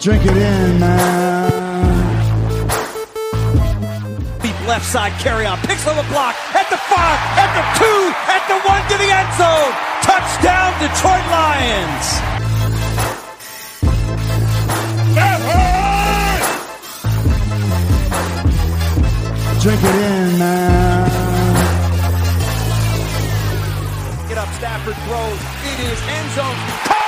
Drink it in, man. Deep left side Kerryon. Picks up a block at the five, at the two, at the one to the end zone. Touchdown, Detroit Lions. Drink it in, man. Get up, Stafford throws. It is end zone. Caught!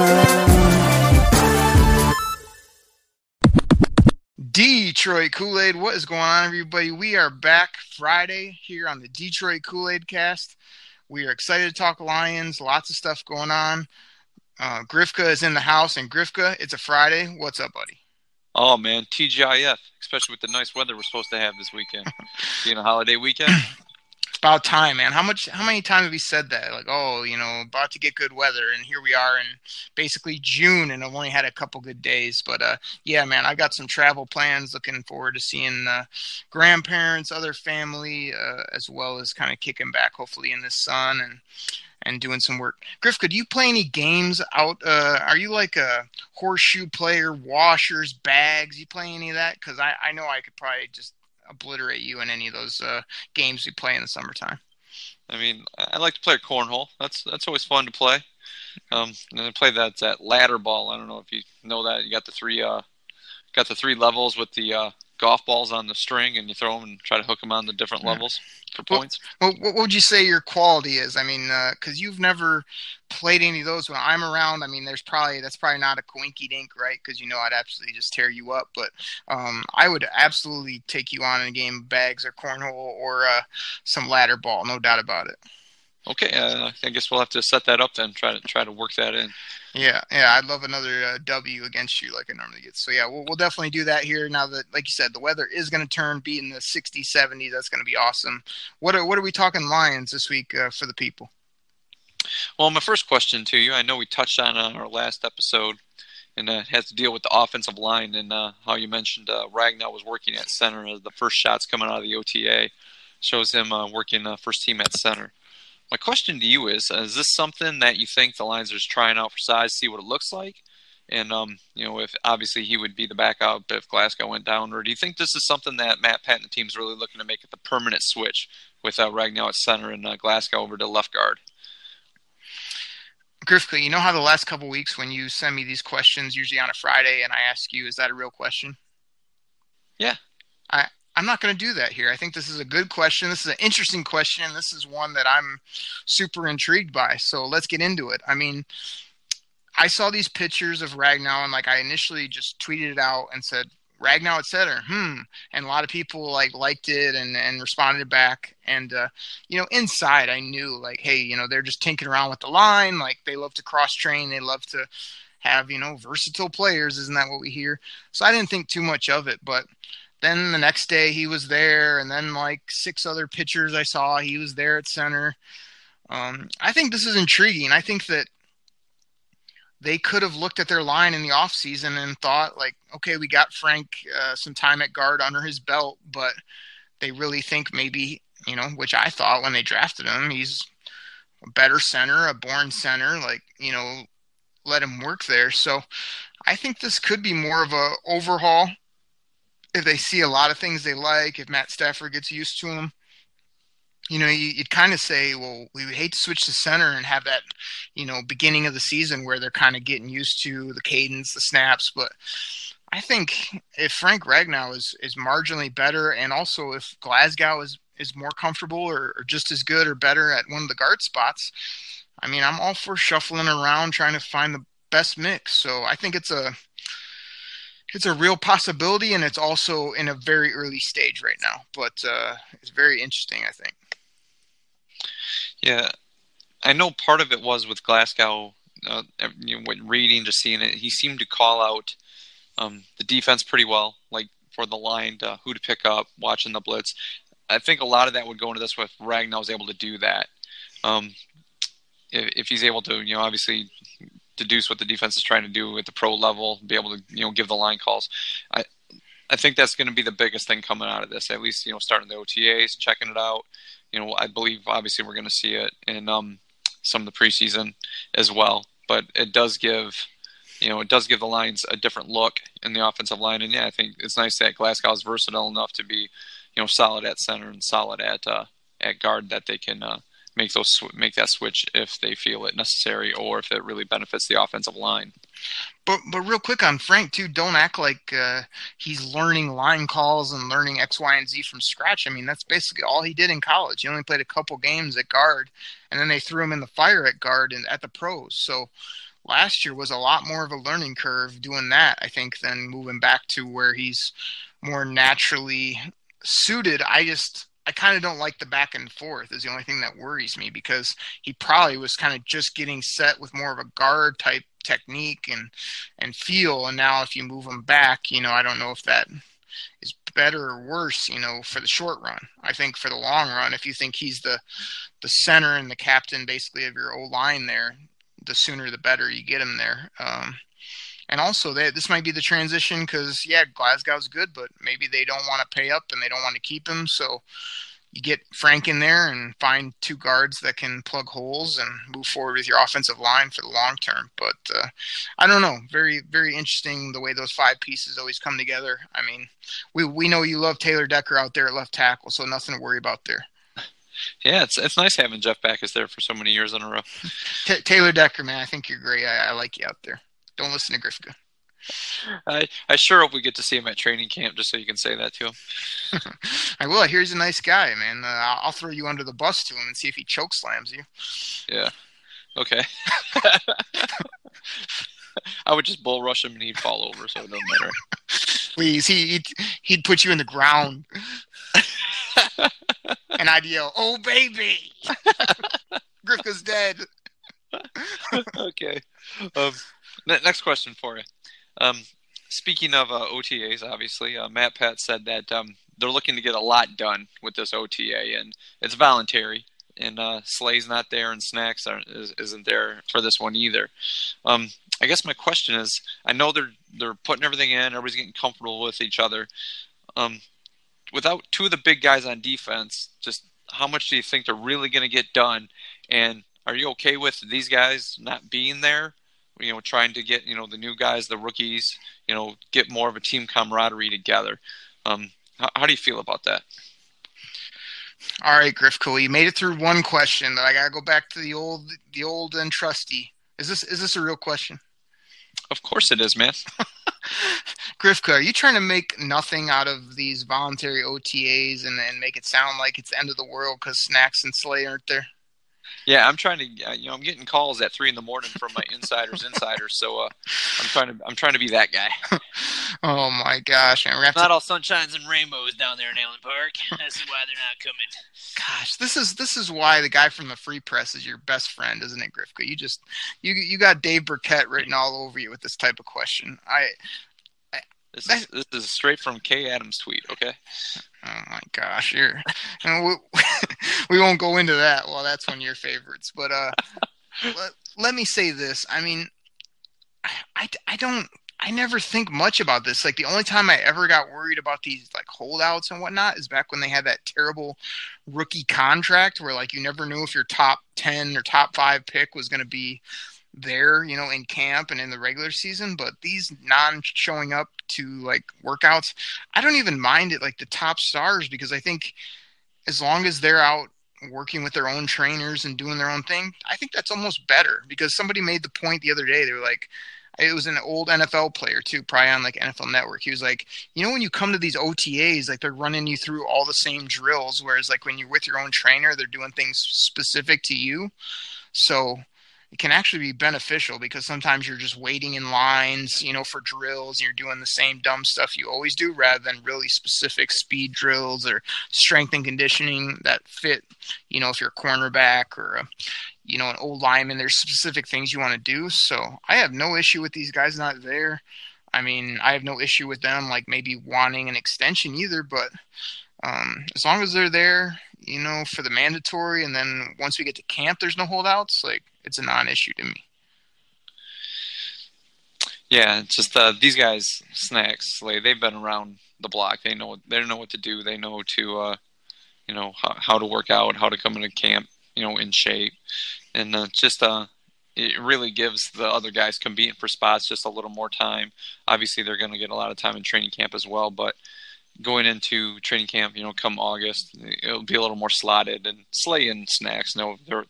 Detroit Kool Aid. What is going on, everybody? We are back Friday here on the Detroit Kool Aid cast. We are excited to talk Lions. Lots of stuff going on. Uh, Grifka is in the house, and Grifka, it's a Friday. What's up, buddy? Oh man, TGIF, especially with the nice weather we're supposed to have this weekend. Being a holiday weekend. About time, man. How much? How many times have we said that? Like, oh, you know, about to get good weather, and here we are in basically June, and I've only had a couple good days. But uh, yeah, man, I got some travel plans. Looking forward to seeing uh, grandparents, other family, uh, as well as kind of kicking back, hopefully in the sun and and doing some work. Griff, could you play any games out? Uh, are you like a horseshoe player, washers, bags? You play any of that? Because I, I know I could probably just obliterate you in any of those uh, games we play in the summertime. I mean, I like to play cornhole. That's that's always fun to play. Um, and I play that that ladder ball. I don't know if you know that. You got the three uh, got the three levels with the uh, golf balls on the string, and you throw them and try to hook them on the different Yeah. levels for points. Well, what would you say your quality is? I mean, because you've never played any of those when I'm around. I mean, there's probably that's probably not a coinky dink, right? Because you know I'd absolutely just tear you up. But um, I would absolutely take you on in a game of bags or cornhole or uh, some ladder ball, no doubt about it. Okay, uh, I guess we'll have to set that up then. Try to try to work that in. Yeah, yeah, I'd love another uh, W against you like I normally get. So yeah, we'll, we'll definitely do that here. Now that, like you said, the weather is going to turn, be in the 60s, 70s. That's going to be awesome. What are what are we talking Lions this week uh, for the people? Well, my first question to you, I know we touched on on our last episode, and it has to deal with the offensive line and uh, how you mentioned uh, Ragnow was working at center as the first shots coming out of the OTA shows him uh, working uh, first team at center. My question to you is: Is this something that you think the Lions are trying out for size, see what it looks like, and um, you know, if obviously he would be the backup if Glasgow went down, or do you think this is something that Matt Pat and the team's really looking to make it the permanent switch with uh, Ragnow at center and uh, Glasgow over to left guard? Grifka, you know how the last couple weeks when you send me these questions, usually on a Friday, and I ask you, is that a real question? Yeah. I, I'm not going to do that here. I think this is a good question. This is an interesting question. This is one that I'm super intrigued by. So let's get into it. I mean, I saw these pictures of Ragnow, and like I initially just tweeted it out and said, Ragnow at center, hmm. And a lot of people like liked it and, and responded back. And uh, you know, inside I knew like, hey, you know, they're just tinkering around with the line. Like they love to cross train. They love to have, you know, versatile players. Isn't that what we hear? So I didn't think too much of it. But then the next day he was there, and then like six other pitchers I saw, he was there at center. Um, I think this is intriguing. I think that they could have looked at their line in the offseason and thought like, okay, we got Frank uh, some time at guard under his belt, but they really think maybe, you know, which I thought when they drafted him, he's a better center, a born center, like, you know, let him work there. So I think this could be more of a overhaul if they see a lot of things they like, if Matt Stafford gets used to them, You know, you, would kind of say, well, we would hate to switch to center and have that, you know, beginning of the season where they're kind of getting used to the cadence, the snaps. But I think if Frank Ragnow is, is marginally better, and also if Glasgow is, is more comfortable or, or just as good or better at one of the guard spots, I mean, I'm all for shuffling around trying to find the best mix. So I think it's a it's a real possibility, and it's also in a very early stage right now. But uh, it's very interesting, I think. Yeah, I know part of it was with Glasgow. Uh, you know, when reading, just seeing it, he seemed to call out um, the defense pretty well, like for the line, to, who to pick up, watching the blitz. I think a lot of that would go into this with Ragnow's able to do that. Um, if, if he's able to, you know, obviously deduce what the defense is trying to do at the pro level, be able to, you know, give the line calls. I, I think that's going to be the biggest thing coming out of this. At least, you know, starting the OTAs, checking it out. You know, I believe obviously we're going to see it in um, some of the preseason as well. But it does give, you know, it does give the Lions a different look in the offensive line. And yeah, I think it's nice that Glasgow is versatile enough to be, you know, solid at center and solid at uh, at guard that they can uh, make those make that switch if they feel it necessary or if it really benefits the offensive line. But but real quick on Frank too, don't act like uh, he's learning line calls and learning X, Y, and Z from scratch. I mean, that's basically all he did in college. He only played a couple games at guard, and then they threw him in the fire at guard and at the pros. So last year was a lot more of a learning curve doing that, I think, than moving back to where he's more naturally suited. I just I kind of don't like the back and forth is the only thing that worries me because he probably was kind of just getting set with more of a guard type technique and and feel and now if you move him back, you know, I don't know if that is better or worse, you know, for the short run. I think for the long run, if you think he's the the center and the captain basically of your old line there, the sooner the better you get him there. Um, and also, they, this might be the transition because yeah, Glasgow's good, but maybe they don't want to pay up and they don't want to keep him. So you get Frank in there and find two guards that can plug holes and move forward with your offensive line for the long term. But uh, I don't know, very very interesting the way those five pieces always come together. I mean, we we know you love Taylor Decker out there at left tackle, so nothing to worry about there. Yeah, it's it's nice having Jeff back. Backus there for so many years in a row. T- Taylor Decker, man, I think you're great. I, I like you out there. Don't listen to Grifka. I I sure hope we get to see him at training camp, just so you can say that to him. I will. I hear he's a nice guy, man. Uh, I'll throw you under the bus to him and see if he choke slams you. Yeah. Okay. I would just bull rush him and he'd fall over, so it doesn't matter. Please, he he'd, he'd put you in the ground, and I'd yell, "Oh baby!" Grifka's dead. okay. Um, next question for you. Um, speaking of uh, OTAs, obviously, uh, Matt Pat said that um, they're looking to get a lot done with this OTA, and it's voluntary. And uh, Slay's not there, and Snacks is, isn't there for this one either. Um, I guess my question is: I know they're they're putting everything in, everybody's getting comfortable with each other. Um, without two of the big guys on defense, just how much do you think they're really going to get done? And are you okay with these guys not being there? You know, trying to get you know the new guys, the rookies, you know, get more of a team camaraderie together. Um, how, how do you feel about that? All right, Grifka, you made it through one question, but I gotta go back to the old, the old and trusty. Is this is this a real question? Of course it is, man. Grifka, are you trying to make nothing out of these voluntary OTAs and, and make it sound like it's the end of the world because Snacks and Slay aren't there? Yeah, I'm trying to. You know, I'm getting calls at three in the morning from my insiders, insiders. So uh, I'm trying to. I'm trying to be that guy. oh my gosh! And not to... all sunshines and rainbows down there in Allen Park. That's why they're not coming. Gosh, this is this is why the guy from the Free Press is your best friend, isn't it, Grifka? You just you you got Dave Birkett written all over you with this type of question. I this is, this is straight from Kay Adams' tweet. Okay. Oh my gosh, you're. we, we won't go into that. Well, that's one of your favorites. But uh, let, let me say this. I mean, I, I don't. I never think much about this. Like the only time I ever got worried about these like holdouts and whatnot is back when they had that terrible rookie contract where like you never knew if your top ten or top five pick was going to be there, you know, in camp and in the regular season, but these non showing up to like workouts, I don't even mind it like the top stars because I think as long as they're out working with their own trainers and doing their own thing, I think that's almost better because somebody made the point the other day. They were like, it was an old NFL player too, probably on like NFL Network. He was like, you know, when you come to these OTAs, like they're running you through all the same drills, whereas like when you're with your own trainer, they're doing things specific to you. So it can actually be beneficial because sometimes you're just waiting in lines, you know, for drills. And you're doing the same dumb stuff you always do rather than really specific speed drills or strength and conditioning that fit, you know, if you're a cornerback or a, you know, an old lineman, there's specific things you want to do. So I have no issue with these guys not there. I mean, I have no issue with them like maybe wanting an extension either, but Um, as long as they're there, you know, for the mandatory, and then once we get to camp, there's no holdouts. Like it's a non-issue to me. Yeah, it's just uh, these guys, snacks. Like they've been around the block. They know they know what to do. They know to, uh, you know, how, how to work out, how to come into camp, you know, in shape, and uh, just uh, it really gives the other guys competing for spots just a little more time. Obviously, they're going to get a lot of time in training camp as well, but going into training camp, you know, come August, it'll be a little more slotted. And Slay and Snacks know they're,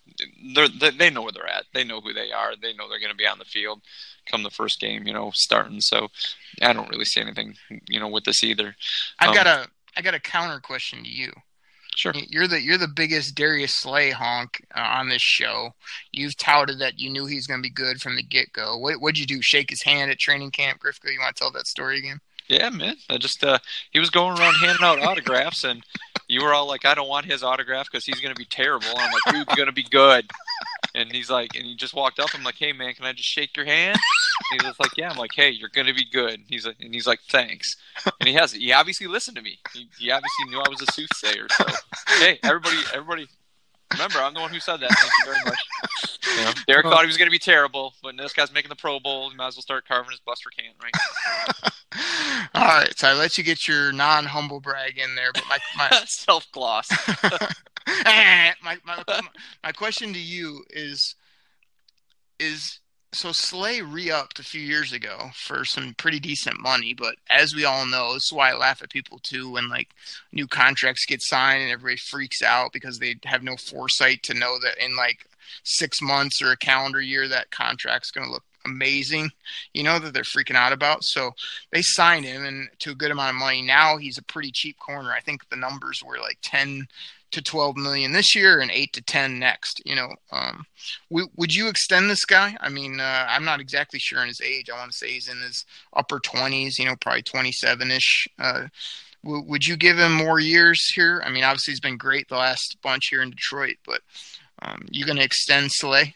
they're they know where they're at. They know who they are. They know they're going to be on the field come the first game, you know, starting. So I don't really see anything, you know, with this either. I've Um, got a I got a counter question to you. Sure. You're the you're the biggest Darius Slay honk uh, on this show. You've touted that you knew he was going to be good from the get go. What what'd you do? Shake his hand at training camp, Grifka? You want to tell that story again? Yeah, man. I just uh, he was going around handing out autographs, and you were all like, "I don't want his autograph because he's going to be terrible." And I'm like, "Dude, you're going to be good." And he's like, and he just walked up. I'm like, "Hey, man, can I just shake your hand?" And like, "Yeah." I'm like, "Hey, you're going to be good." He's like, and he's like, "Thanks." And he has. He obviously listened to me. He, he obviously knew I was a soothsayer. So, hey, everybody, everybody. Remember, I'm the one who said that. Thank you very much. You know, Derek thought he was going to be terrible, but this guy's making the Pro Bowl. He might as well start carving his Buster can, right? All right, so I let you get your non humble brag in there, but my my Self gloss. Eh, my, my, my my question to you is is so Slay re-upped a few years ago for some pretty decent money, but as we all know, this is why I laugh at people too when like new contracts get signed and everybody freaks out because they have no foresight to know that in like six months or a calendar year that contract's going to look amazing, you know that they're freaking out about. So they signed him and to a good amount of money. Now he's a pretty cheap corner. I think the numbers were like ten to 12 million this year and 8 to 10 next you know um, w- would you extend this guy i mean uh, i'm not exactly sure on his age i want to say he's in his upper 20s you know probably 27ish uh, w- would you give him more years here i mean obviously he's been great the last bunch here in detroit but um, you going to extend slay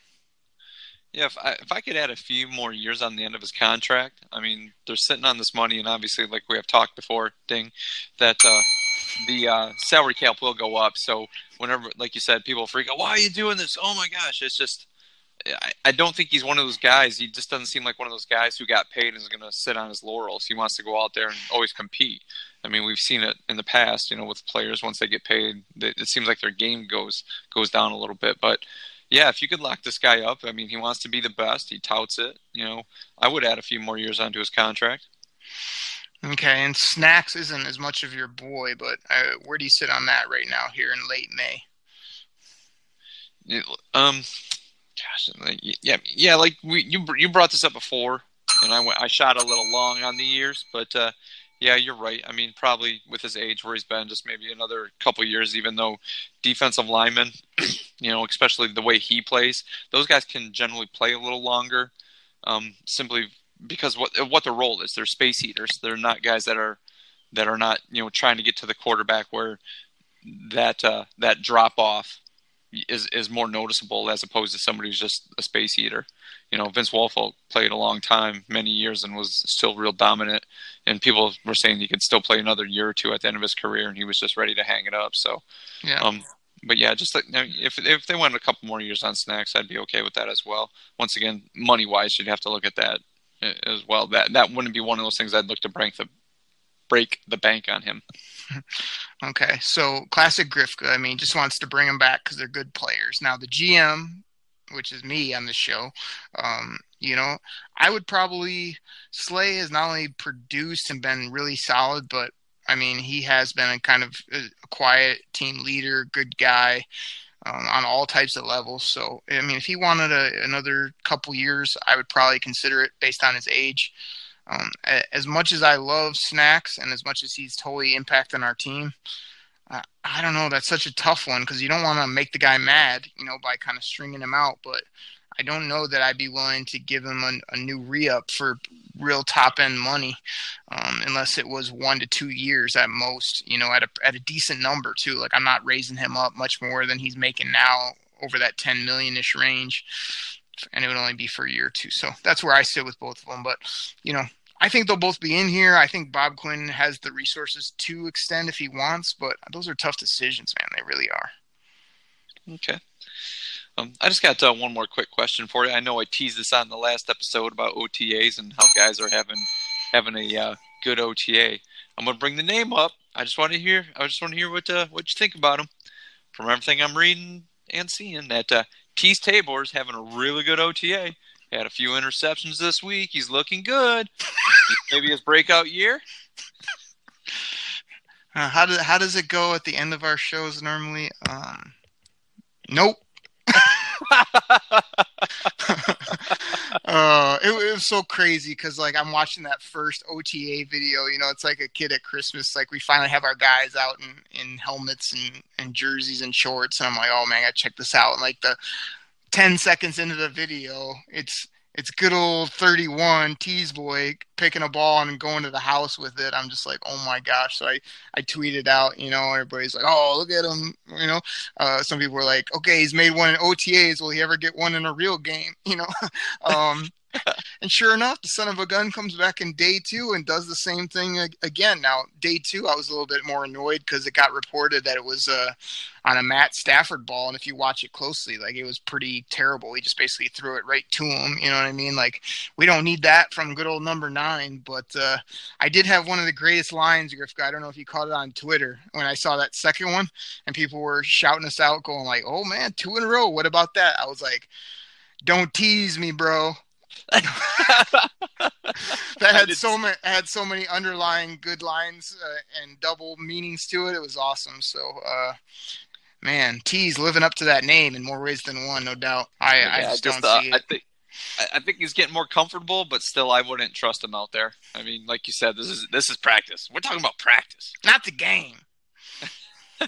Yeah, if I, if I could add a few more years on the end of his contract, I mean, they're sitting on this money, and obviously, like we have talked before, Ding, that uh, the uh, salary cap will go up. So whenever, like you said, people freak out, why are you doing this? Oh my gosh, it's just. I, I don't think he's one of those guys. He just doesn't seem like one of those guys who got paid and is going to sit on his laurels. He wants to go out there and always compete. I mean, we've seen it in the past, you know, with players once they get paid, it seems like their game goes goes down a little bit. But yeah, if you could lock this guy up, I mean, he wants to be the best. He touts it. You know, I would add a few more years onto his contract. okay and snacks isn't as much of your boy but uh, where do you sit on that right now here in late may Um, gosh, yeah, yeah, like we you you brought this up before, and I went I shot a little long on the years, but uh, yeah, you're right. I mean, probably with his age where he's been, just maybe another couple years. Even though defensive linemen, you know, especially the way he plays, those guys can generally play a little longer, um, simply because what what their role is. They're space eaters. They're not guys that are that are not you know trying to get to the quarterback where that uh, that drop off is is more noticeable as opposed to somebody who's just a space eater. You know, Vince Wilfork played a long time, many years, and was still real dominant. And people were saying he could still play another year or two at the end of his career, and he was just ready to hang it up. So, yeah um, but yeah, just like if if they went a couple more years on snacks, I'd be okay with that as well. Once again, money wise, you'd have to look at that uh, as well. That that wouldn't be one of those things I'd look to break the break the bank on him. Okay, so classic Grifka. I mean, just wants to bring them back because they're good players. Now the GM, which is me on the show, um, you know, I would probably Slay has not only produced and been really solid, but I mean, he has been a kind of a quiet team leader, good guy. Um, on all types of levels. So, I mean, if he wanted a, another couple years, I would probably consider it based on his age. Um, as much as I love Snacks and as much as he's totally impacting our team, uh, I don't know. That's such a tough one because you don't want to make the guy mad, you know, by kind of stringing him out. But I don't know that I'd be willing to give him a, a new re-up for real top end money, um, unless it was one to two years at most. You know, at a at a decent number too. Like I'm not raising him up much more than he's making now over that 10 million ish range, and it would only be for a year or two. So that's where I sit with both of them. But you know, I think they'll both be in here. I think Bob Quinn has the resources to extend if he wants, but those are tough decisions, man. They really are. Okay. Um, I just got uh, one more quick question for you. I know I teased this on the last episode about OTAs and how guys are having having a uh, good OTA. I'm gonna bring the name up. I just want to hear. I just want to hear what uh, what you think about him. From everything I'm reading and seeing, that Teez Tabor's having a really good OTA. Had a few interceptions this week. He's looking good. Maybe his breakout year. Uh, how does how does it go at the end of our shows normally? Um, nope. uh, it, it was so crazy because like I'm watching that first OTA video. You know, it's like a kid at Christmas. Like we finally have our guys out in, in helmets and, and jerseys and shorts, and I'm like, oh man, I gotta check this out. And like the ten seconds into the video, it's it's good old 31 tease boy picking a ball and going to the house with it. I'm just like oh my gosh. So i i tweeted out you know everybody's like oh look at him you know. Uh, some people were like okay he's made one in otas will he ever get one in a real game? You know? Um and sure enough, the son of a gun comes back in day two and does the same thing again. Now, day two, I was a little bit more annoyed because it got reported that it was uh, on a Matt Stafford ball, and if you watch it closely, like it was pretty terrible. He just basically threw it right to him. You know what I mean? Like we don't need that from good old number nine. But uh, I did have one of the greatest lines, Griff. I don't know if you caught it on Twitter when I saw that second one, and people were shouting us out, going like, "Oh man, two in a row! What about that?" I was like. Don't tease me, bro that had so many had so many underlying good lines uh, and double meanings to it. It was awesome. So, uh, man, T's living up to that name in more ways than one, no doubt. I, yeah, I just, just, don't uh, see it. I think, I think he's getting more comfortable, but still, I wouldn't trust him out there. I mean, like you said, this is this is practice. We're talking about practice, not the game.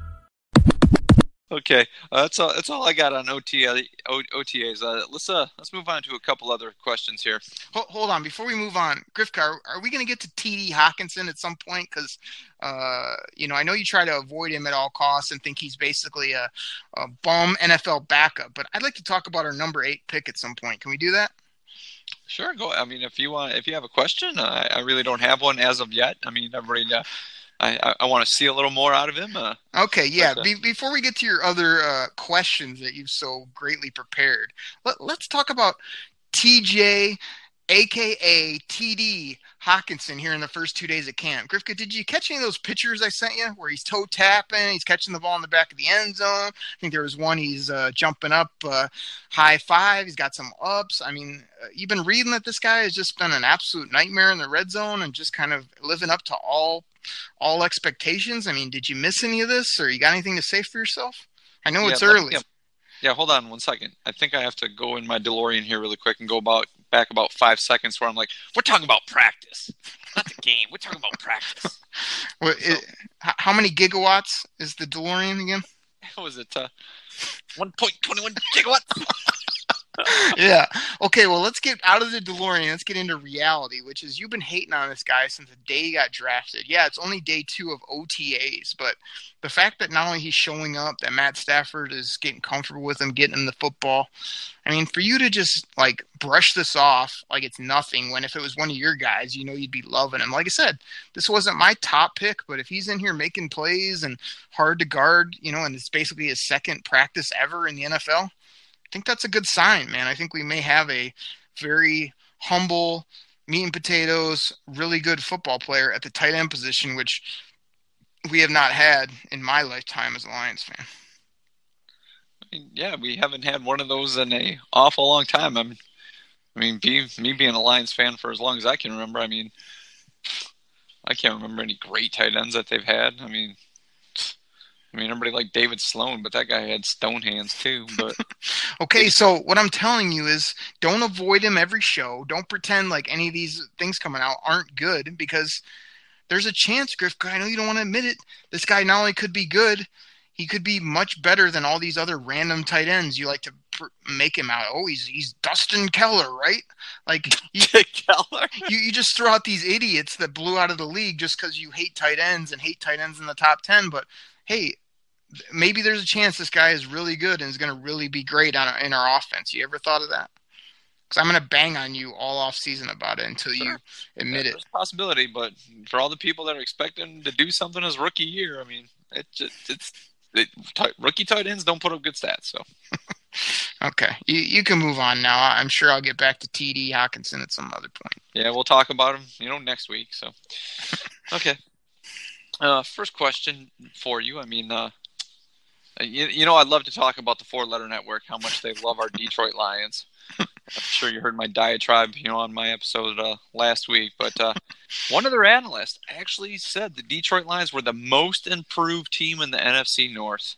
Okay, uh, that's all. That's all I got on OTA, OTAs. Uh, let's uh, let's move on to a couple other questions here. Hold, hold on, before we move on, Grifka, are we going to get to T.D. Hockenson at some point? Because uh, you know, I know you try to avoid him at all costs and think he's basically a, a bum NFL backup. But I'd like to talk about our number eight pick at some point. Can we do that? Sure, go. I mean, if you want, if you have a question, I, I really don't have one as of yet. I mean, everybody. Uh, I, I, I want to see a little more out of him. Uh, okay, yeah. But, uh, Be- before we get to your other uh, questions that you've so greatly prepared, let, let's talk about TJ, aka TD Hockenson, here in the first two days of camp. Grifka, did you catch any of those pictures I sent you where he's toe tapping, he's catching the ball in the back of the end zone? I think there was one he's uh, jumping up uh, high five. He's got some ups. I mean, uh, you've been reading that this guy has just been an absolute nightmare in the red zone and just kind of living up to all all expectations? I mean, did you miss any of this, or you got anything to say for yourself? I know yeah, it's early. Yeah. yeah, hold on one second. I think I have to go in my DeLorean here really quick and go about back about five seconds where I'm like, we're talking about practice, not the game. We're talking about practice. well, so, it, how many gigawatts is the DeLorean again? What was it? Uh, 1.21 gigawatts. yeah. Okay. Well, let's get out of the DeLorean. Let's get into reality, which is you've been hating on this guy since the day he got drafted. Yeah, it's only day two of OTAs, but the fact that not only he's showing up, that Matt Stafford is getting comfortable with him, getting him the football. I mean, for you to just like brush this off like it's nothing, when if it was one of your guys, you know you'd be loving him. Like I said, this wasn't my top pick, but if he's in here making plays and hard to guard, you know, and it's basically his second practice ever in the NFL think that's a good sign, man. I think we may have a very humble, meat and potatoes, really good football player at the tight end position, which we have not had in my lifetime as a Lions fan. Yeah, we haven't had one of those in a awful long time. I'm, I mean, be, me being a Lions fan for as long as I can remember. I mean, I can't remember any great tight ends that they've had. I mean, I mean, everybody liked David Sloan, but that guy had stone hands too. But Okay, so what I'm telling you is don't avoid him every show. Don't pretend like any of these things coming out aren't good because there's a chance, Griff. I know you don't want to admit it. This guy not only could be good, he could be much better than all these other random tight ends you like to pr- make him out. Oh, he's he's Dustin Keller, right? Like you, Keller. you, you just throw out these idiots that blew out of the league just because you hate tight ends and hate tight ends in the top 10. But hey, maybe there's a chance this guy is really good and is going to really be great on in our offense. You ever thought of that? Because I'm going to bang on you all off season about it until you Sure. admit it. There's a possibility, but for all the people that are expecting to do something his rookie year, I mean, it just it's it, tight, rookie tight ends don't put up good stats. So Okay, you you can move on now. I'm sure I'll get back to TD Hockenson at some other point. yeah, we'll talk about him, you know, next week. So okay. Uh, first question for you. I mean, uh, you, you know, I'd love to talk about the Four Letter Network, how much they love our Detroit Lions. I'm sure you heard my diatribe, you know, on my episode uh, last week. But uh, one of their analysts actually said the Detroit Lions were the most improved team in the NFC North.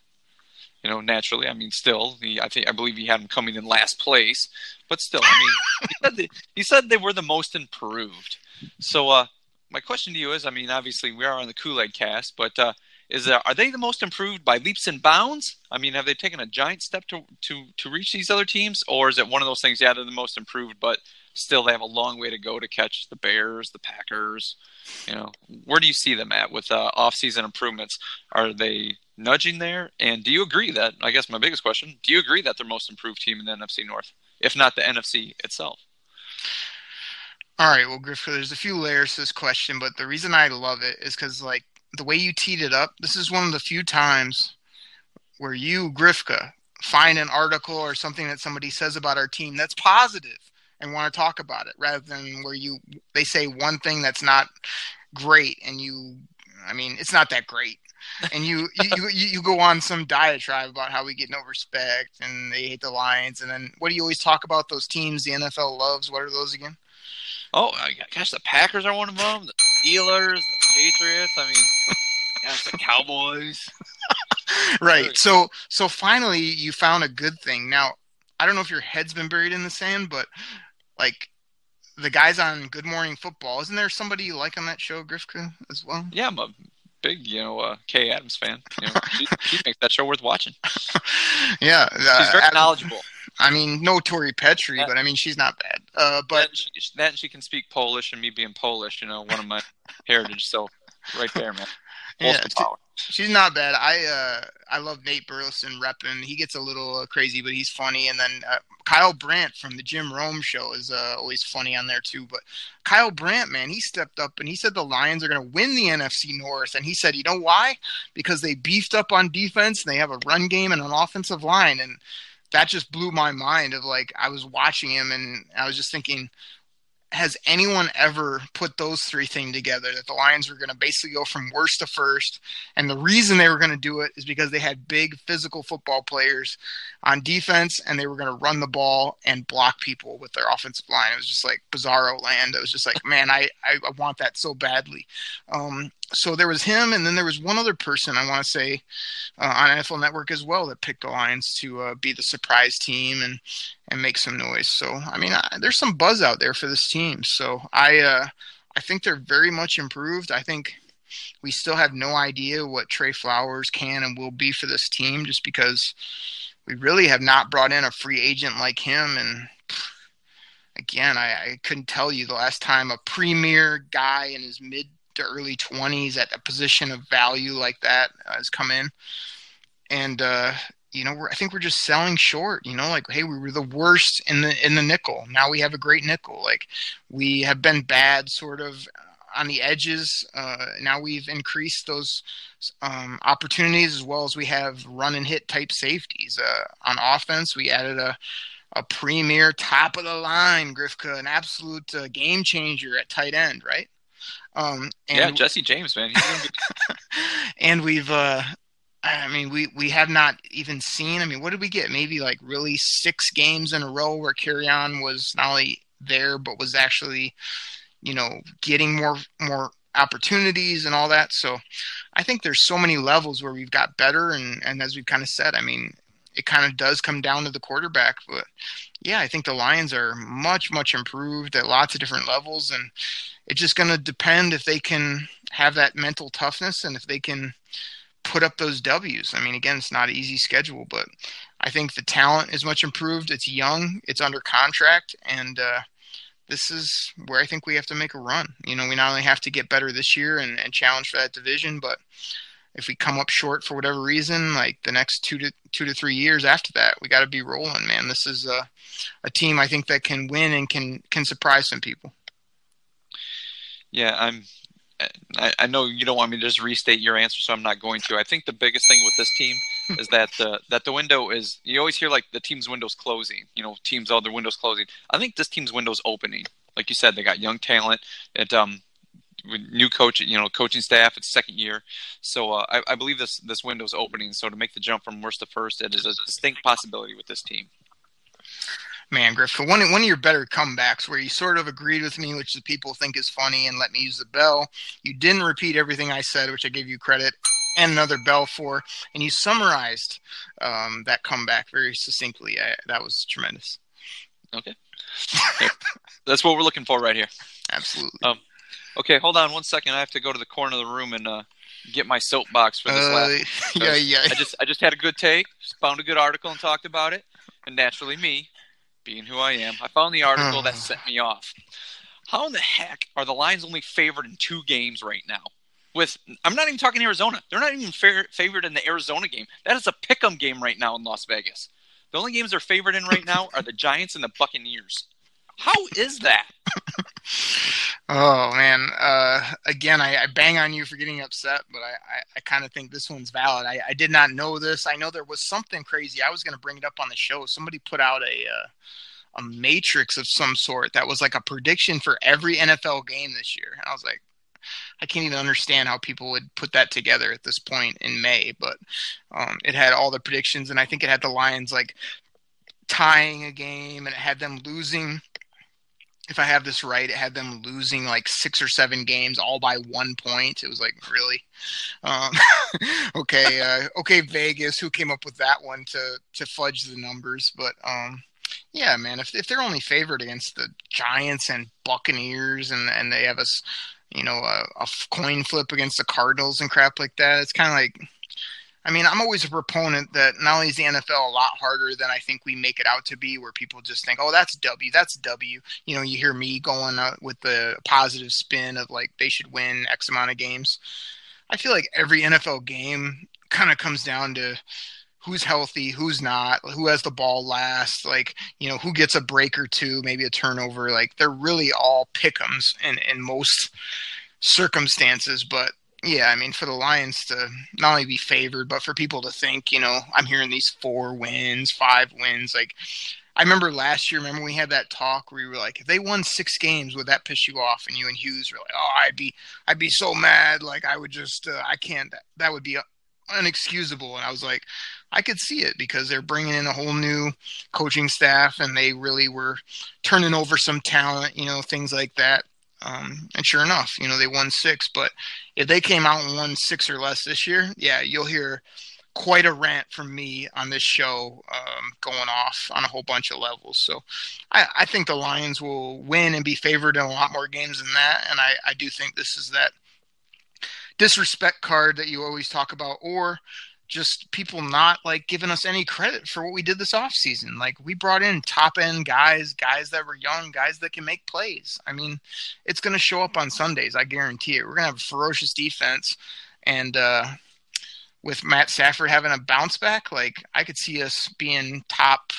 You know, naturally, I mean, still, he, I think I believe he had them coming in last place, but still, I mean, he said they, he said they were the most improved. So, uh, my question to you is, I mean, obviously we are on the Kool Aid Cast, but uh, is there, are they the most improved by leaps and bounds? I mean, have they taken a giant step to to to reach these other teams, or is it one of those things? Yeah, they're the most improved, but still they have a long way to go to catch the Bears, the Packers. You know, where do you see them at with uh, off-season improvements? Are they nudging there? And do you agree that? I guess my biggest question: Do you agree that they're most improved team in the NFC North, if not the NFC itself? All right, well, Griff, there's a few layers to this question, but the reason I love it is because, like, the way you teed it up, this is one of the few times where you, Grifka, find an article or something that somebody says about our team that's positive and want to talk about it, rather than where you they say one thing that's not great and you, I mean, it's not that great. and you, you you you go on some diatribe about how we get no respect and they hate the Lions, and then what do you always talk about those teams the NFL loves? What are those again? Oh, gosh, the Packers are one of them. The Steelers, the Patriots. I mean, gosh, the Cowboys. right so so finally you found a good thing now i don't know if your head's been buried in the sand but like the guys on good morning football isn't there somebody you like on that show grifka as well Yeah, I'm a big, you know, uh, Kay Adams fan. You know, she, she makes that show worth watching. yeah uh, She's very Adam- knowledgeable. I mean no tori petri but i mean she's not bad uh but That, she, that she can speak Polish, and me being Polish, you know, one of my heritage. So, right there, man. Yeah. She's not bad. I uh I love Nate Burleson repping. He gets a little uh, crazy, but he's funny. And then uh, Kyle Brandt from the Jim Rome show is uh, always funny on there too. But Kyle Brandt, man, he stepped up and he said the Lions are going to win the NFC North. And he said, you know why? Because they beefed up on defense and they have a run game and an offensive line. And that just blew my mind. Of like I was watching him and I was just thinking, has anyone ever put those three things together that the Lions were going to basically go from worst to first? And the reason they were going to do it is because they had big physical football players on defense and they were going to run the ball and block people with their offensive line. It was just like bizarro land. It was just like, man, I, I, I want that so badly. Um, so there was him, and then there was one other person I want to say uh, on NFL Network as well that picked the Lions to uh, be the surprise team and and make some noise. So I mean, I, there's some buzz out there for this team. So I uh, I think they're very much improved. I think we still have no idea what Trey Flowers can and will be for this team, just because we really have not brought in a free agent like him. And again, I, I couldn't tell you the last time a premier guy in his mid to early 20s at a position of value like that uh, has come in. And uh, you know, I think we're just selling short. You know, like hey, we were the worst in the in the nickel. Now we have a great nickel. Like we have been bad, sort of on the edges. Uh, now we've increased those um, opportunities as well as we have run and hit type safeties. Uh, on offense, we added a a premier top of the line Grifka, an absolute uh, game changer at tight end, right? Um, and yeah, Jesse James, man. Be, and we've uh I mean, we, we have not even seen. I mean, what did we get? Maybe like really six games in a row where Kerryon was not only there, but was actually, you know, getting more more opportunities and all that. So, I think there's so many levels where we've got better, and and as we've kind of said, I mean, it kind of does come down to the quarterback. But yeah, I think the Lions are much much improved at lots of different levels, and it's just going to depend if they can have that mental toughness and if they can put up those W's. I mean, again, it's not an easy schedule, but I think the talent is much improved. It's young, it's under contract, and uh, this is where I think we have to make a run. You know, we not only have to get better this year and, and challenge for that division, but if we come up short for whatever reason, like the next two to two to three years after that, we got to be rolling, man. This is a, a team I think that can win and can can surprise some people. Yeah, I'm. I, I know you don't want me to just restate your answer, so I'm not going to. I think the biggest thing with this team is that the that the window is. You always hear like the team's window's closing. You know, teams all their windows closing. I think this team's window's opening. Like you said, they got young talent. It um new coach, you know, coaching staff. It's second year, so uh, I, I, believe this this window's opening. So to make the jump from worst to first, it is a distinct possibility with this team. Man, Griff, one one of your better comebacks where you sort of agreed with me, which the people think is funny, and let me use the bell. You didn't repeat everything I said, which I gave you credit and another bell for, and you summarized um, that comeback very succinctly. I, that was tremendous. Okay, that's what we're looking for right here. Absolutely. Um, Okay, hold on one second. I have to go to the corner of the room and uh, get my soapbox for this uh, last. Yeah, yeah. I just I just had a good take, just found a good article and talked about it, and naturally me, being who I am, I found the article that set me off. How in the heck are the Lions only favored in two games right now? With I'm not even talking Arizona. They're not even favored in the Arizona game. That is a pick'em game right now in Las Vegas. The only games they're favored in right now are the Giants and the Buccaneers. How is that? oh man! Uh, again, I, I, bang on you for getting upset, but I, I, I kind of think this one's valid. I, I, did not know this. I know there was something crazy. I was going to bring it up on the show. Somebody put out a uh, a matrix of some sort that was like a prediction for every NFL game this year, and I was like, I can't even understand how people would put that together at this point in May. But um, it had all the predictions, and I think it had the Lions like tying a game, and it had them losing if I have this right, it had them losing like six or seven games all by one point. It was like really, um, okay, uh, okay, Vegas, who came up with that one to to fudge the numbers? But um, yeah, man, if if they're only favored against the Giants and Buccaneers, and and they have a, you know, a, a coin flip against the Cardinals and crap like that, it's kind of like I mean, I'm always a proponent that not only is the NFL a lot harder than I think we make it out to be, where people just think, oh, that's W, that's W. You know, you hear me going uh, with the positive spin of like they should win X amount of games. I feel like every NFL game kind of comes down to who's healthy, who's not, who has the ball last, like, you know, who gets a break or two, maybe a turnover. Like, they're really all pick'ems in, in most circumstances, but yeah, I mean, for the Lions to not only be favored, but for people to think, you know, I'm hearing these four wins, five wins. Like, I remember last year, remember we had that talk where you were like, if they won six games, would that piss you off? And you and Hughes were like, oh, I'd be, I'd be so mad. Like, I would just, uh, I can't, that, that would be unexcusable. And I was like, I could see it because they're bringing in a whole new coaching staff and they really were turning over some talent, you know, things like that. Um, and sure enough, you know, they won six. But if they came out and won six or less this year, yeah, you'll hear quite a rant from me on this show um, going off on a whole bunch of levels. So I, I, think the Lions will win and be favored in a lot more games than that. And I, I do think this is that disrespect card that you always talk about, or just people not like giving us any credit for what we did this offseason. Like we brought in top end guys, guys that were young, guys that can make plays. I mean, it's going to show up on Sundays. I guarantee it. We're going to have a ferocious defense. And, uh, with Matt Stafford having a bounce back, like I could see us being top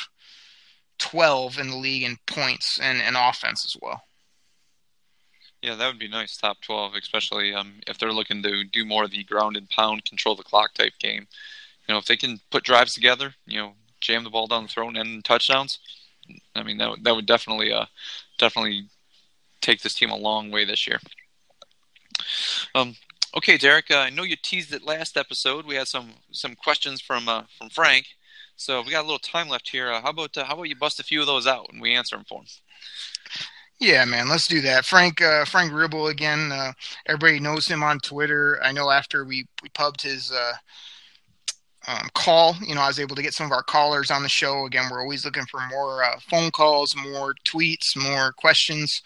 12 in the league in points and, and offense as well. Yeah, that would be nice, top 12, especially um, if they're looking to do more of the ground and pound, control the clock type game. You know, if they can put drives together, you know, jam the ball down the throat and touchdowns, I mean, that, that would definitely, uh, definitely take this team a long way this year. Um, okay, Derek, uh, I know you teased it last episode. We had some some questions from uh, from Frank, so we got a little time left here. Uh, how about uh, how about you bust a few of those out and we answer them for him? Yeah, man, let's do that. Frank uh, Frank Ribble again. Uh, everybody knows him on Twitter. I know after we we pubbed his uh, um, call, you know, I was able to get some of our callers on the show. Again, we're always looking for more uh, phone calls, more tweets, more questions.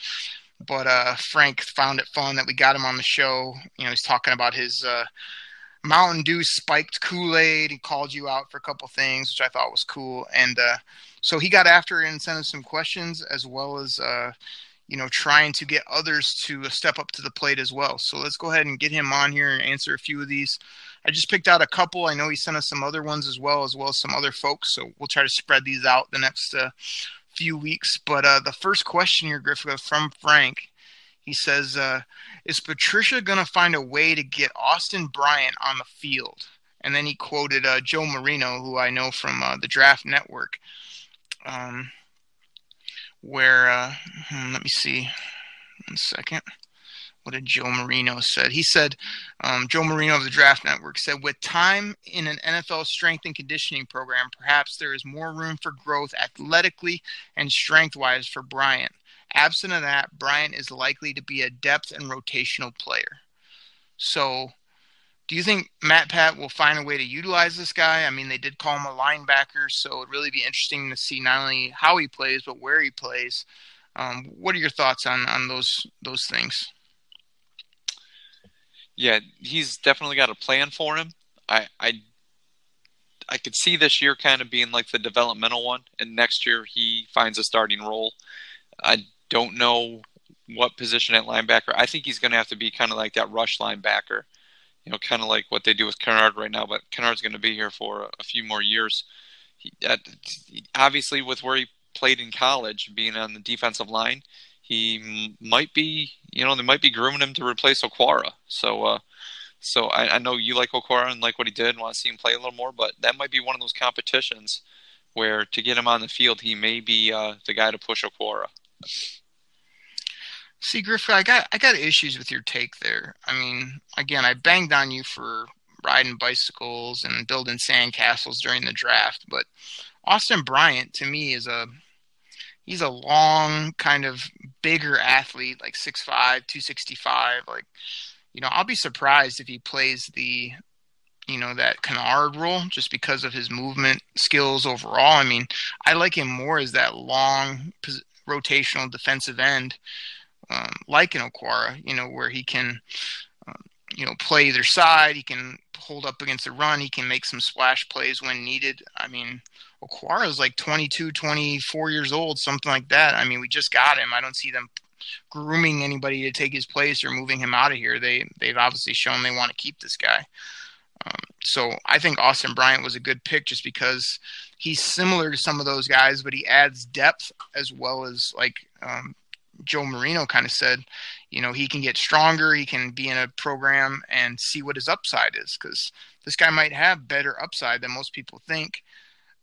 But uh, Frank found it fun that we got him on the show. You know, he's talking about his uh, Mountain Dew spiked Kool Aid. He called you out for a couple things, which I thought was cool. And uh, so he got after and sent us some questions, as well as uh, you know trying to get others to step up to the plate as well. So let's go ahead and get him on here and answer a few of these. I just picked out a couple. I know he sent us some other ones as well, as well as some other folks. So we'll try to spread these out the next uh, few weeks. But uh, the first question here, Griffith, from Frank. He says, uh, "Is Patricia going to find a way to get Austin Bryant on the field?" And then he quoted uh, Joe Marino, who I know from uh, the Draft Network, um, where uh, hmm, let me see, one second. What did Joe Marino said? He said, um, Joe Marino of the Draft Network said, with time in an NFL strength and conditioning program, perhaps there is more room for growth athletically and strength wise for Bryant. Absent of that, Bryant is likely to be a depth and rotational player. So, do you think Matt Pat will find a way to utilize this guy? I mean, they did call him a linebacker, so it'd really be interesting to see not only how he plays but where he plays. Um, what are your thoughts on on those those things? Yeah, he's definitely got a plan for him. I I I could see this year kind of being like the developmental one, and next year he finds a starting role. I don't know what position at linebacker. I think he's going to have to be kind of like that rush linebacker, you know, kind of like what they do with Kennard right now. But Kennard's going to be here for a, few more years. He, obviously, with where he played in college, being on the defensive line, he might be, you know, they might be grooming him to replace Okwara. So, uh, so I, I know you like Okwara and like what he did and want to see him play a little more, but that might be one of those competitions where to get him on the field, he may be uh, the guy to push Okwara. See, Griffith, I got I got issues with your take there. I mean, again, I banged on you for riding bicycles and building sandcastles during the draft, but Austin Bryant to me is a he's a long kind of bigger athlete, like 6'5", 265. Like, you know, I'll be surprised if he plays the you know that Kennard role just because of his movement skills overall. I mean, I like him more as that long rotational defensive end, um, like in Okwara, you know, where he can, um, you know, play either side. He can hold up against the run. He can make some splash plays when needed. I mean, Okwara is like 22, 24 years old, something like that. I mean, we just got him. I don't see them grooming anybody to take his place or moving him out of here. They they've obviously shown they want to keep this guy. Um, so I think Austin Bryant was a good pick just because he's similar to some of those guys, but he adds depth as well as like um, Joe Marino kind of said. You know, he can get stronger. He can be in a program and see what his upside is because this guy might have better upside than most people think.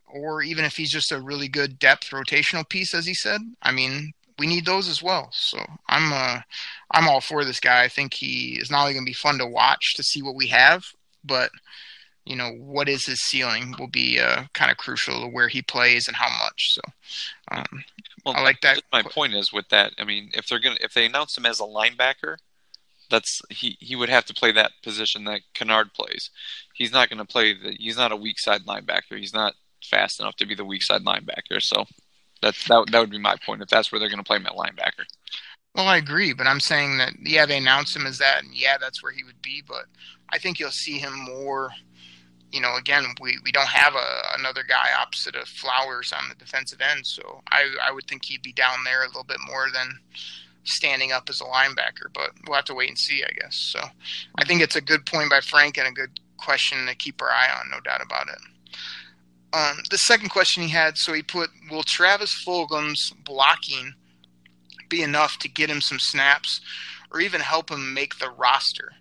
Or even if he's just a really good depth rotational piece, as he said. I mean, we need those as well. So I'm uh, I'm all for this guy. I think he is not only going to be fun to watch to see what we have, but you know what is his ceiling will be uh, kind of crucial to where he plays and how much. So um, well, I like that. My point is with that. I mean, if they're gonna if they announce him as a linebacker, that's he he would have to play that position that Kennard plays. He's not going to play the. He's not a weak side linebacker. He's not fast enough to be the weak side linebacker. So that's that that would be my point if that's where they're going to play him at linebacker. Well, I agree, but I'm saying that yeah, they announced him as that, and yeah, that's where he would be. But I think you'll see him more. You know, again, we, we don't have a, another guy opposite of Flowers on the defensive end, so I I would think he'd be down there a little bit more than standing up as a linebacker. But we'll have to wait and see, I guess. So I think it's a good point by Frank and a good question to keep our eye on, no doubt about it. Um, the second question he had, so he put, will Travis Fulgham's blocking be enough to get him some snaps or even help him make the roster?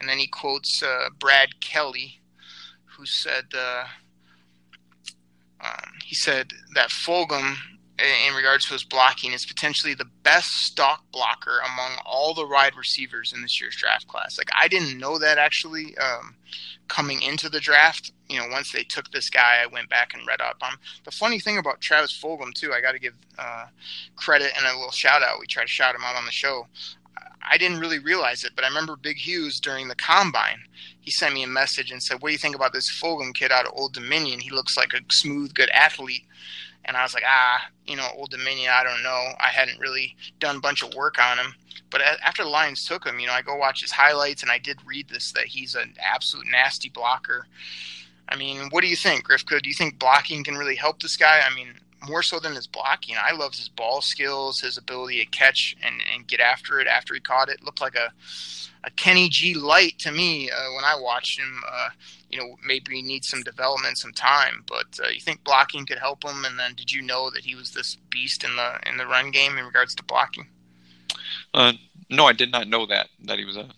And then he quotes uh, Brad Kelly, who said, uh, um, he said that Fulgham in regards to his blocking is potentially the best stock blocker among all the wide receivers in this year's draft class. Like I didn't know that actually um, coming into the draft. You know, once they took this guy, I went back and read up on. The funny thing about Travis Fulgham too, I got to give uh, credit and a little shout out. We try to shout him out on the show. I didn't really realize it, but I remember Big Hughes during the combine. He sent me a message and said, "What do you think about this Fulgham kid out of Old Dominion? He looks like a smooth, good athlete." And I was like, ah, you know, Old Dominion, I don't know. I hadn't really done a bunch of work on him. But after the Lions took him, you know, I go watch his highlights, and I did read this that he's an absolute nasty blocker. I mean, what do you think, Grifka? Do you think blocking can really help this guy? I mean, more so than his blocking. I loved his ball skills, his ability to catch and, and get after it after he caught it. Looked like a a Kenny G light to me uh, when I watched him. Uh, you know, maybe he needs some development, some time. But uh, you think blocking could help him? And then, did you know that he was this beast in the in the run game in regards to blocking? Uh, no, I did not know that that he was a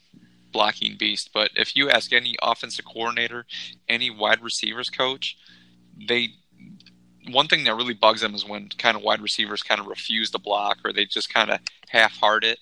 blocking beast. But if you ask any offensive coordinator, any wide receivers coach, they one thing that really bugs them is when kind of wide receivers kind of refuse to block or they just kind of half-heart it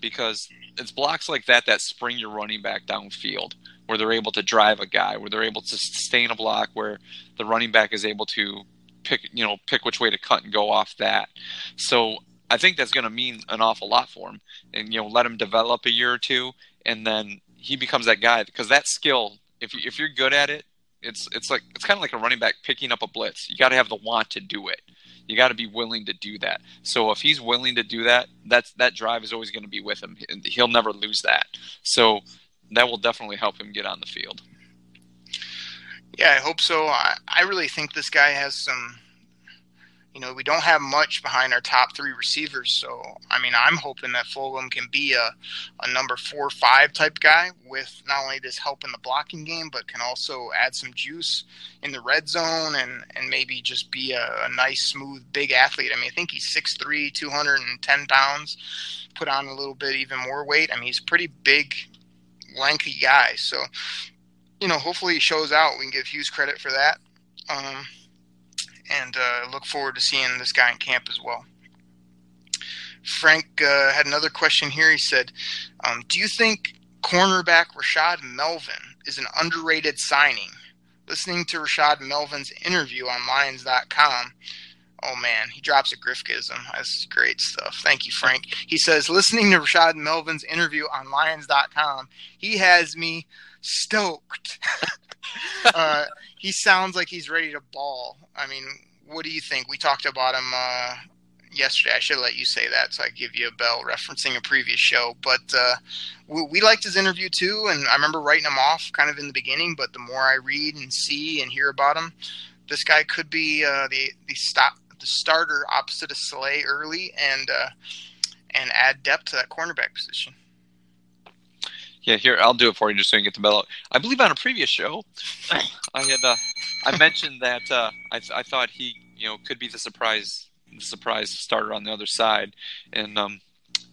because it's blocks like that that spring your running back downfield where they're able to drive a guy, where they're able to sustain a block, where the running back is able to pick, you know, pick which way to cut and go off that. So I think that's going to mean an awful lot for him, and you know, let him develop a year or two, and then he becomes that guy because that skill, if if you're good at it, it's it's like it's kind of like a running back picking up a blitz. You got to have the want to do it. You got to be willing to do that. So if he's willing to do that, that's that drive is always going to be with him. He'll never lose that. So that will definitely help him get on the field. Yeah, I hope so. I, I really think this guy has some. You know, we don't have much behind our top three receivers, so I mean, I'm hoping that Fulgham can be a, a number four, five type guy with not only this help in the blocking game, but can also add some juice in the red zone and and maybe just be a, a nice, smooth, big athlete. I mean, I think he's 6'3", 210 pounds. Put on a little bit even more weight. I mean, he's pretty big lanky guy. So, you know, hopefully he shows out. We can give Hughes credit for that. Um, and uh, look forward to seeing this guy in camp as well. Frank uh, had another question here. He said, um, Do you think cornerback Rashad Melvin is an underrated signing? Listening to Rashad Melvin's interview on Lions.com, Oh man, he drops a Grifkism. That's great stuff. Thank you, Frank. He says, listening to Rashad Melvin's interview on Lions.com, he has me stoked. uh, he sounds like he's ready to ball. I mean, what do you think? We talked about him uh, yesterday. I should let you say that, so I give you a bell referencing a previous show. But uh, we, we, liked his interview too, and I remember writing him off kind of in the beginning. But the more I read and see and hear about him, this guy could be uh, the the stop the starter opposite of Slay early and uh, and add depth to that cornerback position. Yeah, here I'll do it for you just so you can get the bell out. I believe on a previous show, I had uh, I mentioned that uh, I, th- I thought he you know could be the surprise the surprise starter on the other side, and um,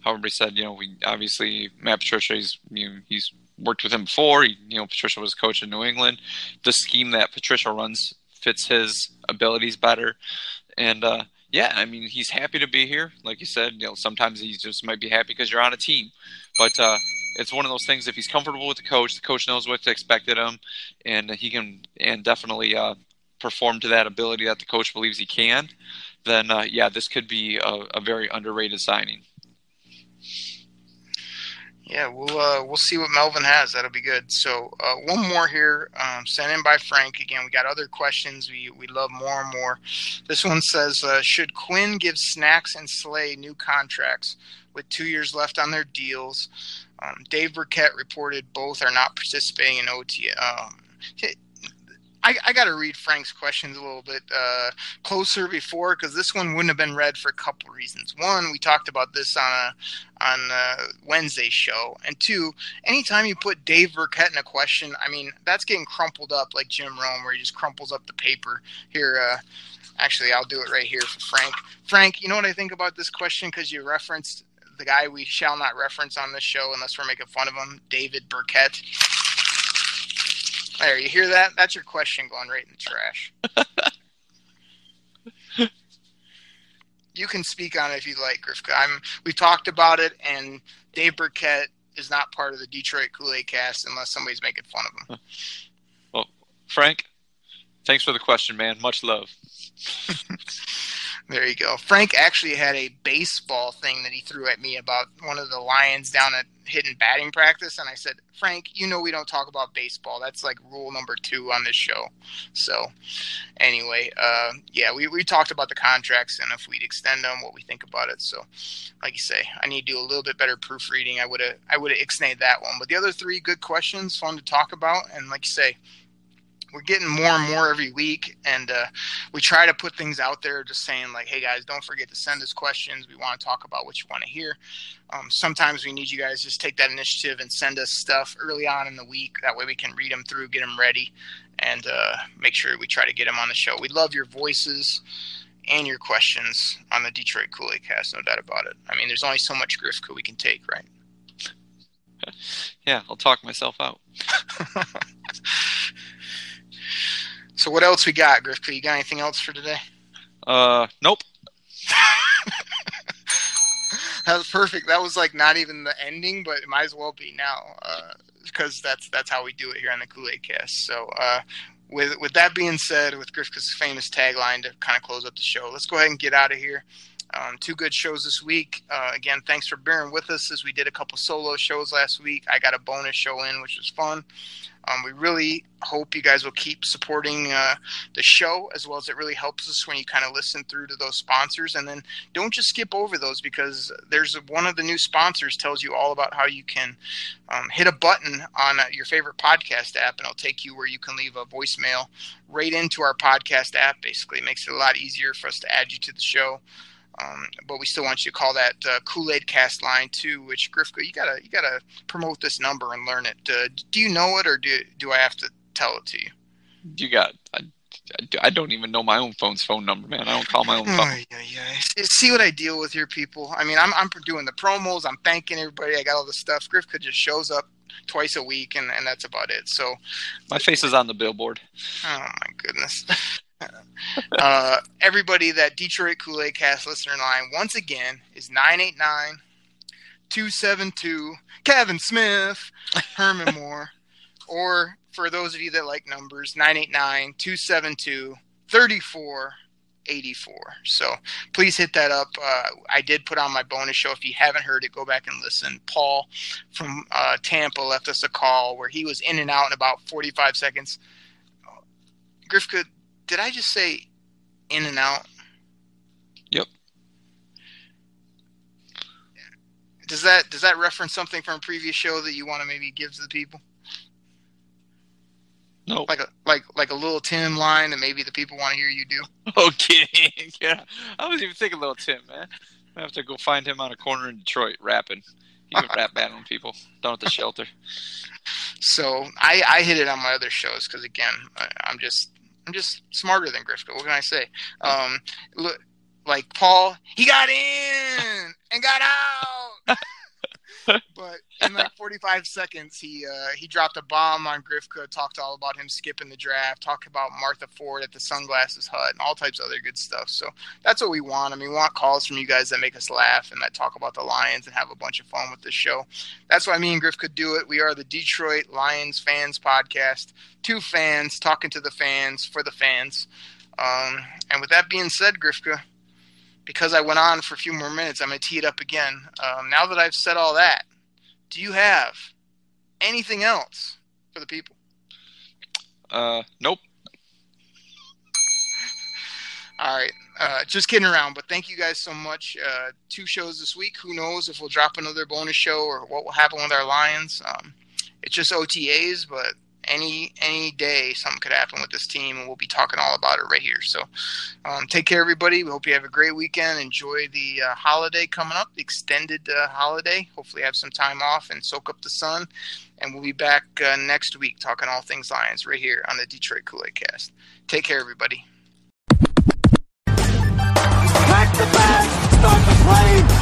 how everybody said you know we obviously Matt Patricia he's you know, he's worked with him before. He, you know Patricia was coach in New England. The scheme that Patricia runs fits his abilities better. And uh, yeah, I mean, he's happy to be here. Like you said, you know, sometimes he just might be happy because you're on a team. But uh, it's one of those things. If he's comfortable with the coach, the coach knows what to expect of him, and he can and definitely uh, perform to that ability that the coach believes he can. Then uh, yeah, this could be a, a very underrated signing yeah, we'll uh, we'll see what Melvin has. That'll be good. So uh, one more here, um, sent in by Frank. Again, we got other questions. We we love more and more. This one says, uh, should Quinn give Snacks and Slay new contracts with two years left on their deals? Um, Dave Birkett reported both are not participating in OTA. Um, I, I got to read Frank's questions a little bit uh, closer before because this one wouldn't have been read for a couple reasons. One, we talked about this on a on a Wednesday's show, and two, anytime you put Dave Birkett in a question, I mean that's getting crumpled up like Jim Rome, where he just crumples up the paper. Here, uh, actually, I'll do it right here for Frank. Frank, you know what I think about this question because you referenced the guy we shall not reference on this show unless we're making fun of him, David Birkett. There, you hear that? That's your question going right in the trash. you can speak on it if you like, Grifka. I'm. We talked about it, and Dave Birkett is not part of the Detroit Kool Aid cast unless somebody's making fun of him. Well, Frank, thanks for the question, man. Much love. There you go. Frank actually had a baseball thing that he threw at me about one of the Lions down at hidden batting practice, and I said, Frank, you know we don't talk about baseball. That's like rule number two on this show. So, anyway, uh, yeah, we, we talked about the contracts and if we'd extend them, what we think about it. So, like you say, I need to do a little bit better proofreading. I would have I would have ixnayed that one, but the other three good questions, fun to talk about, and like you say, we're getting more and more every week and uh, we try to put things out there just saying like hey guys don't forget to send us questions. We want to talk about what you want to hear. Um, sometimes we need you guys just take that initiative and send us stuff early on in the week. That way we can read them through get them ready and uh, make sure we try to get them on the show. We love your voices and your questions on the detroit kool-aid cast no doubt about it. I mean there's only so much grifka we can take right? Yeah, I'll talk myself out. so what else we got grifka you got anything else for today Uh, nope. that was perfect. That was like not even the ending, but it might as well be now because that's that's how we do it here on the Kool Aid Cast. So, uh, with with that being said, with Grifka's famous tagline to kind of close up the show, let's go ahead and get out of here. Um, two good shows this week. Uh, again, thanks for bearing with us as we did a couple solo shows last week. I got a bonus show in, which was fun. Um, we really hope you guys will keep supporting uh, the show as well as it really helps us when you kind of listen through to those sponsors. And then don't just skip over those because there's one of the new sponsors tells you all about how you can um, hit a button on uh, your favorite podcast app and it'll take you where you can leave a voicemail right into our podcast app. Basically, it makes it a lot easier for us to add you to the show. Um, but we still want you to call that uh, Kool Aid Cast line too. Which Grifka, you gotta you gotta promote this number and learn it. Uh, do you know it or do do I have to tell it to you? You got. I, I don't even know my own phone's phone number, man. I don't call my own phone. Oh, yeah, yeah. See what I deal with here, people. I mean, I'm I'm doing the promos. I'm thanking everybody. I got all the stuff. Grifka just shows up twice a week, and, and that's about it. So, My face is on the billboard. oh my goodness. Uh, everybody that Detroit Kool Aid Cast listener line once again is 989 272 Kevin Smith, Herman Moore, or for those of you that like numbers, 989 272 3484. So please hit that up. Uh, I did put on my bonus show. If you haven't heard it, go back and listen. Paul from uh, Tampa left us a call where he was in and out in about 45 seconds. Grifka, did I just say in and out? Yep. Does that does that reference something from a previous show that you want to maybe give to the people? Nope. Like a like like a little Tim line that maybe the people want to hear you do. Okay. yeah. I was even thinking little Tim, man. I have to go find him on a corner in Detroit rapping. He would rap battling people down at the shelter. So I I hit it on my other shows because again I, I'm just I'm just smarter than Grifka. What can I say? Um, look, like Paul, he got in and got out. but in like 45 seconds, he uh, he dropped a bomb on Grifka, talked all about him skipping the draft, talked about Martha Ford at the Sunglasses Hut, and all types of other good stuff. So that's what we want. I mean, we want calls from you guys that make us laugh and that talk about the Lions and have a bunch of fun with this show. That's why me and Griff could do it. We are the Detroit Lions Fans Podcast. Two fans talking to the fans for the fans. Um, and with that being said, Grifka, because I went on for a few more minutes, I'm going to tee it up again. Um, now that I've said all that, do you have anything else for the people? Uh, nope. All right. Uh, just kidding around, but thank you guys so much. Uh, two shows this week. Who knows if we'll drop another bonus show or what will happen with our Lions? Um, it's just OTAs, but any any day something could happen with this team, and we'll be talking all about it right here. So, um, take care, everybody. We hope you have a great weekend. Enjoy the uh, holiday coming up, the extended uh, holiday. Hopefully, have some time off and soak up the sun. And we'll be back uh, next week talking all things Lions right here on the Detroit Kool Aid Cast. Take care, everybody. Pack the bag, start the plane.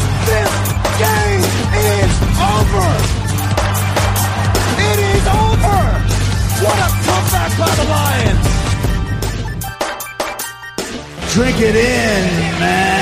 Drink it in, man.